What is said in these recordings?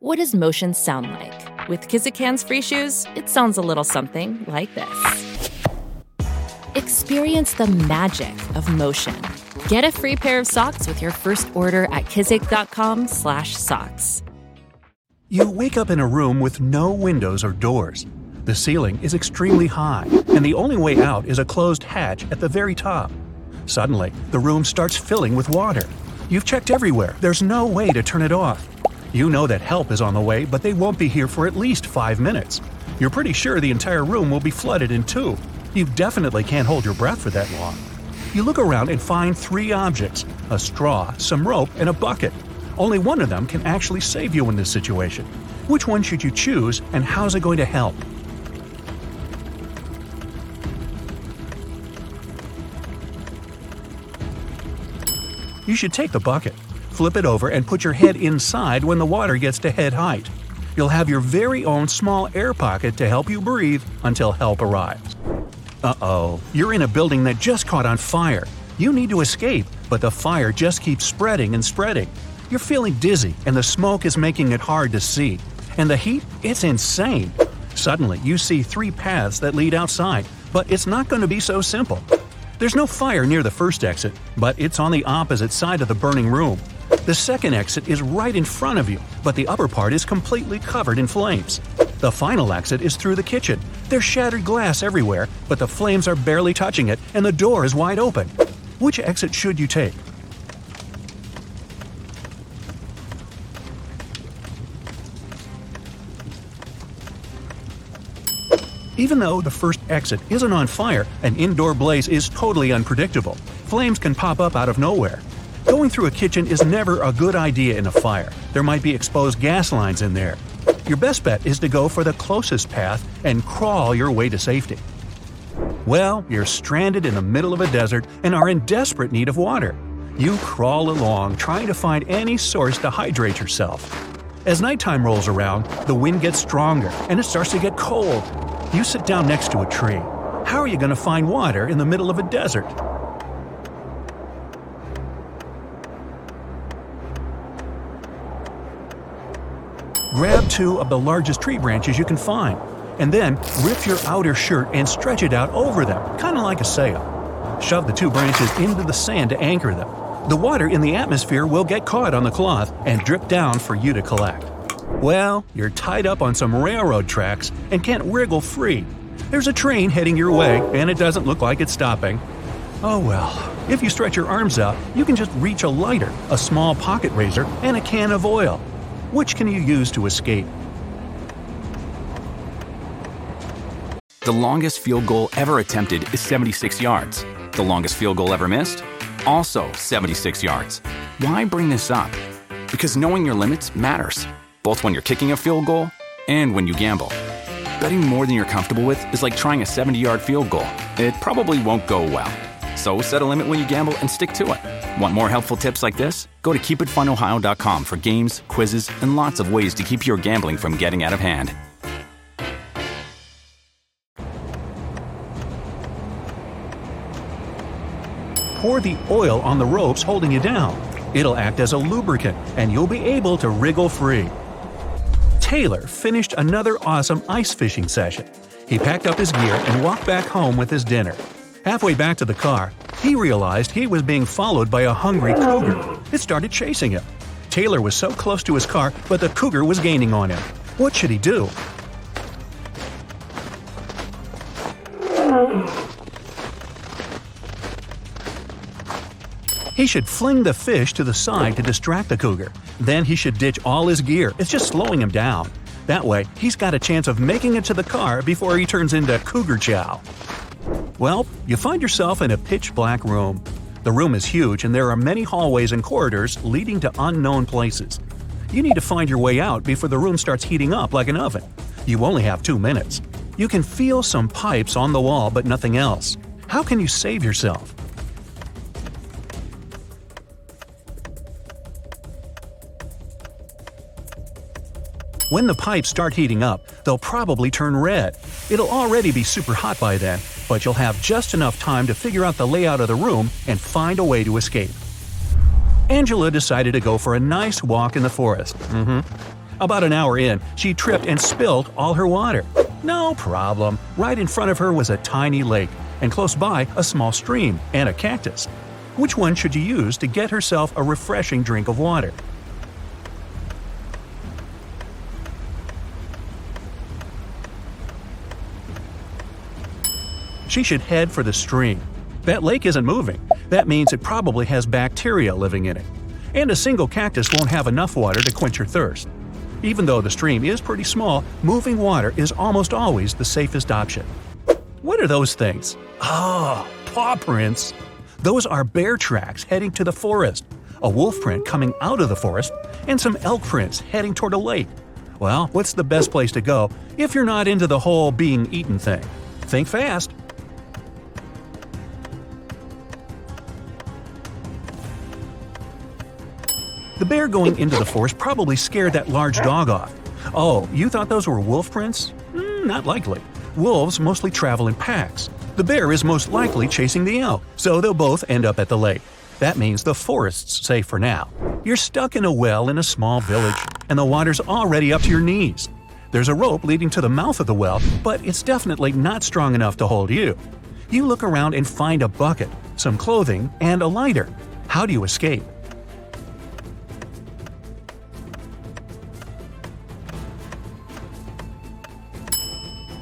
What does motion sound like? With Kizik hands-free shoes, it sounds a little something like this. Experience the magic of motion. Get a free pair of socks with your first order at kizik.com/socks. You wake up in a room with no windows or doors. The ceiling is extremely high, and the only way out is a closed hatch at the very top. Suddenly, the room starts filling with water. You've checked everywhere, there's no way to turn it off. You know that help is on the way, but they won't be here for at least five minutes. You're pretty sure the entire room will be flooded in two. You definitely can't hold your breath for that long. You look around and find three objects a straw, some rope, and a bucket. Only one of them can actually save you in this situation. Which one should you choose, and how's it going to help? You should take the bucket, flip it over, and put your head inside when the water gets to head height. You'll have your very own small air pocket to help you breathe until help arrives. Uh oh, you're in a building that just caught on fire. You need to escape, but the fire just keeps spreading and spreading. You're feeling dizzy, and the smoke is making it hard to see. And the heat? It's insane. Suddenly, you see three paths that lead outside, but it's not going to be so simple. There's no fire near the first exit, but it's on the opposite side of the burning room. The second exit is right in front of you, but the upper part is completely covered in flames. The final exit is through the kitchen. There's shattered glass everywhere, but the flames are barely touching it, and the door is wide open. Which exit should you take? Even though the first exit isn't on fire, an indoor blaze is totally unpredictable. Flames can pop up out of nowhere. Going through a kitchen is never a good idea in a fire. There might be exposed gas lines in there. Your best bet is to go for the closest path and crawl your way to safety. Well, you're stranded in the middle of a desert and are in desperate need of water. You crawl along trying to find any source to hydrate yourself. As nighttime rolls around, the wind gets stronger and it starts to get cold. You sit down next to a tree. How are you going to find water in the middle of a desert? Grab two of the largest tree branches you can find, and then rip your outer shirt and stretch it out over them, kind of like a sail. Shove the two branches into the sand to anchor them. The water in the atmosphere will get caught on the cloth and drip down for you to collect. Well, you're tied up on some railroad tracks and can't wriggle free. There's a train heading your way, and it doesn't look like it's stopping. Oh well, if you stretch your arms out, you can just reach a lighter, a small pocket razor, and a can of oil. Which can you use to escape? The longest field goal ever attempted is 76 yards. The longest field goal ever missed? Also 76 yards. Why bring this up? Because knowing your limits matters, both when you're kicking a field goal and when you gamble. Betting more than you're comfortable with is like trying a 70 yard field goal. It probably won't go well. So set a limit when you gamble and stick to it. Want more helpful tips like this? Go to keepitfunohio.com for games, quizzes, and lots of ways to keep your gambling from getting out of hand. Pour the oil on the ropes holding you down. It'll act as a lubricant, and you'll be able to wriggle free. Taylor finished another awesome ice fishing session. He packed up his gear and walked back home with his dinner. Halfway back to the car, he realized he was being followed by a hungry cougar. It started chasing him. Taylor was so close to his car, but the cougar was gaining on him. What should he do? He should fling the fish to the side to distract the cougar. Then he should ditch all his gear. It's just slowing him down. That way, he's got a chance of making it to the car before he turns into cougar chow. Well, you find yourself in a pitch black room. The room is huge and there are many hallways and corridors leading to unknown places. You need to find your way out before the room starts heating up like an oven. You only have two minutes. You can feel some pipes on the wall but nothing else. How can you save yourself? When the pipes start heating up, they'll probably turn red. It'll already be super hot by then, but you'll have just enough time to figure out the layout of the room and find a way to escape. Angela decided to go for a nice walk in the forest. Mm-hmm. About an hour in, she tripped and spilled all her water. No problem. Right in front of her was a tiny lake, and close by a small stream and a cactus. Which one should you use to get herself a refreshing drink of water? She should head for the stream. That lake isn't moving. That means it probably has bacteria living in it. And a single cactus won't have enough water to quench your thirst. Even though the stream is pretty small, moving water is almost always the safest option. What are those things? Ah, paw prints. Those are bear tracks heading to the forest, a wolf print coming out of the forest, and some elk prints heading toward a lake. Well, what's the best place to go if you're not into the whole being eaten thing? Think fast. Bear going into the forest probably scared that large dog off. Oh, you thought those were wolf prints? Mm, not likely. Wolves mostly travel in packs. The bear is most likely chasing the elk, so they'll both end up at the lake. That means the forest's safe for now. You're stuck in a well in a small village, and the water's already up to your knees. There's a rope leading to the mouth of the well, but it's definitely not strong enough to hold you. You look around and find a bucket, some clothing, and a lighter. How do you escape?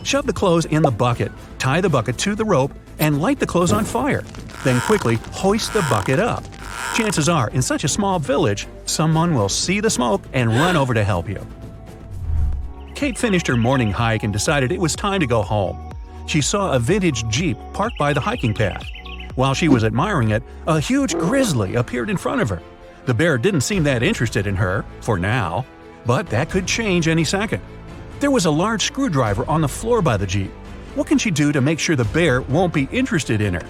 Shove the clothes in the bucket, tie the bucket to the rope, and light the clothes on fire. Then quickly hoist the bucket up. Chances are, in such a small village, someone will see the smoke and run over to help you. Kate finished her morning hike and decided it was time to go home. She saw a vintage Jeep parked by the hiking path. While she was admiring it, a huge grizzly appeared in front of her. The bear didn't seem that interested in her, for now, but that could change any second. There was a large screwdriver on the floor by the Jeep. What can she do to make sure the bear won't be interested in her?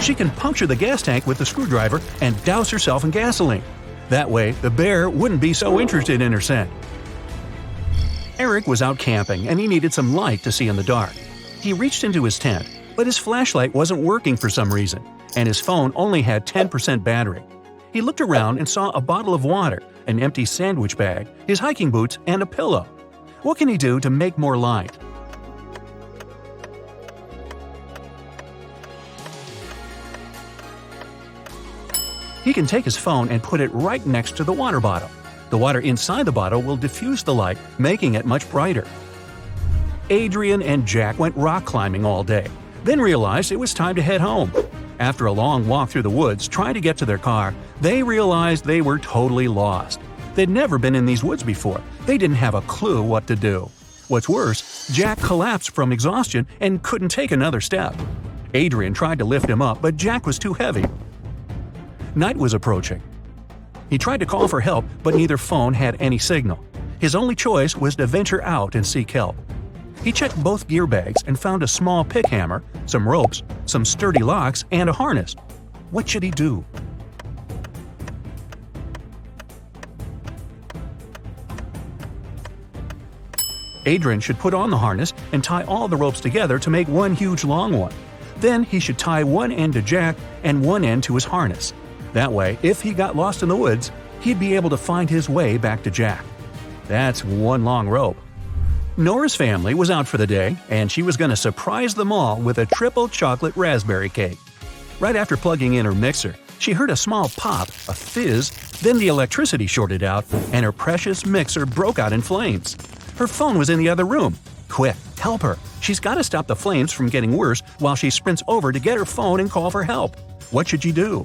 She can puncture the gas tank with the screwdriver and douse herself in gasoline. That way, the bear wouldn't be so interested in her scent. Eric was out camping and he needed some light to see in the dark. He reached into his tent, but his flashlight wasn't working for some reason and his phone only had 10% battery. He looked around and saw a bottle of water, an empty sandwich bag, his hiking boots, and a pillow. What can he do to make more light? He can take his phone and put it right next to the water bottle. The water inside the bottle will diffuse the light, making it much brighter. Adrian and Jack went rock climbing all day, then realized it was time to head home. After a long walk through the woods trying to get to their car, they realized they were totally lost. They'd never been in these woods before. They didn't have a clue what to do. What's worse, Jack collapsed from exhaustion and couldn't take another step. Adrian tried to lift him up, but Jack was too heavy. Night was approaching. He tried to call for help, but neither phone had any signal. His only choice was to venture out and seek help. He checked both gear bags and found a small pick hammer, some ropes, some sturdy locks, and a harness. What should he do? Adrian should put on the harness and tie all the ropes together to make one huge long one. Then he should tie one end to Jack and one end to his harness. That way, if he got lost in the woods, he'd be able to find his way back to Jack. That's one long rope. Nora's family was out for the day, and she was going to surprise them all with a triple chocolate raspberry cake. Right after plugging in her mixer, she heard a small pop, a fizz, then the electricity shorted out, and her precious mixer broke out in flames. Her phone was in the other room. Quick, help her. She's got to stop the flames from getting worse while she sprints over to get her phone and call for help. What should she do?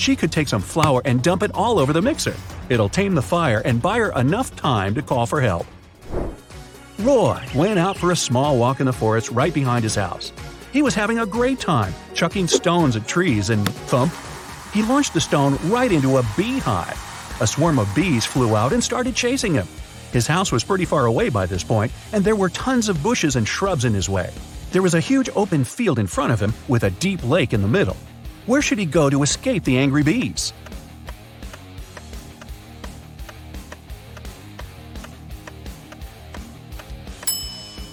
She could take some flour and dump it all over the mixer. It'll tame the fire and buy her enough time to call for help. Roy went out for a small walk in the forest right behind his house. He was having a great time, chucking stones at trees and thump. He launched the stone right into a beehive. A swarm of bees flew out and started chasing him. His house was pretty far away by this point, and there were tons of bushes and shrubs in his way. There was a huge open field in front of him with a deep lake in the middle. Where should he go to escape the angry bees?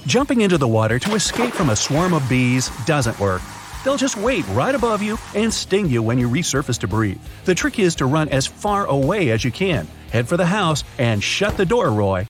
Jumping into the water to escape from a swarm of bees doesn't work. They'll just wait right above you and sting you when you resurface to breathe. The trick is to run as far away as you can, head for the house, and shut the door, Roy.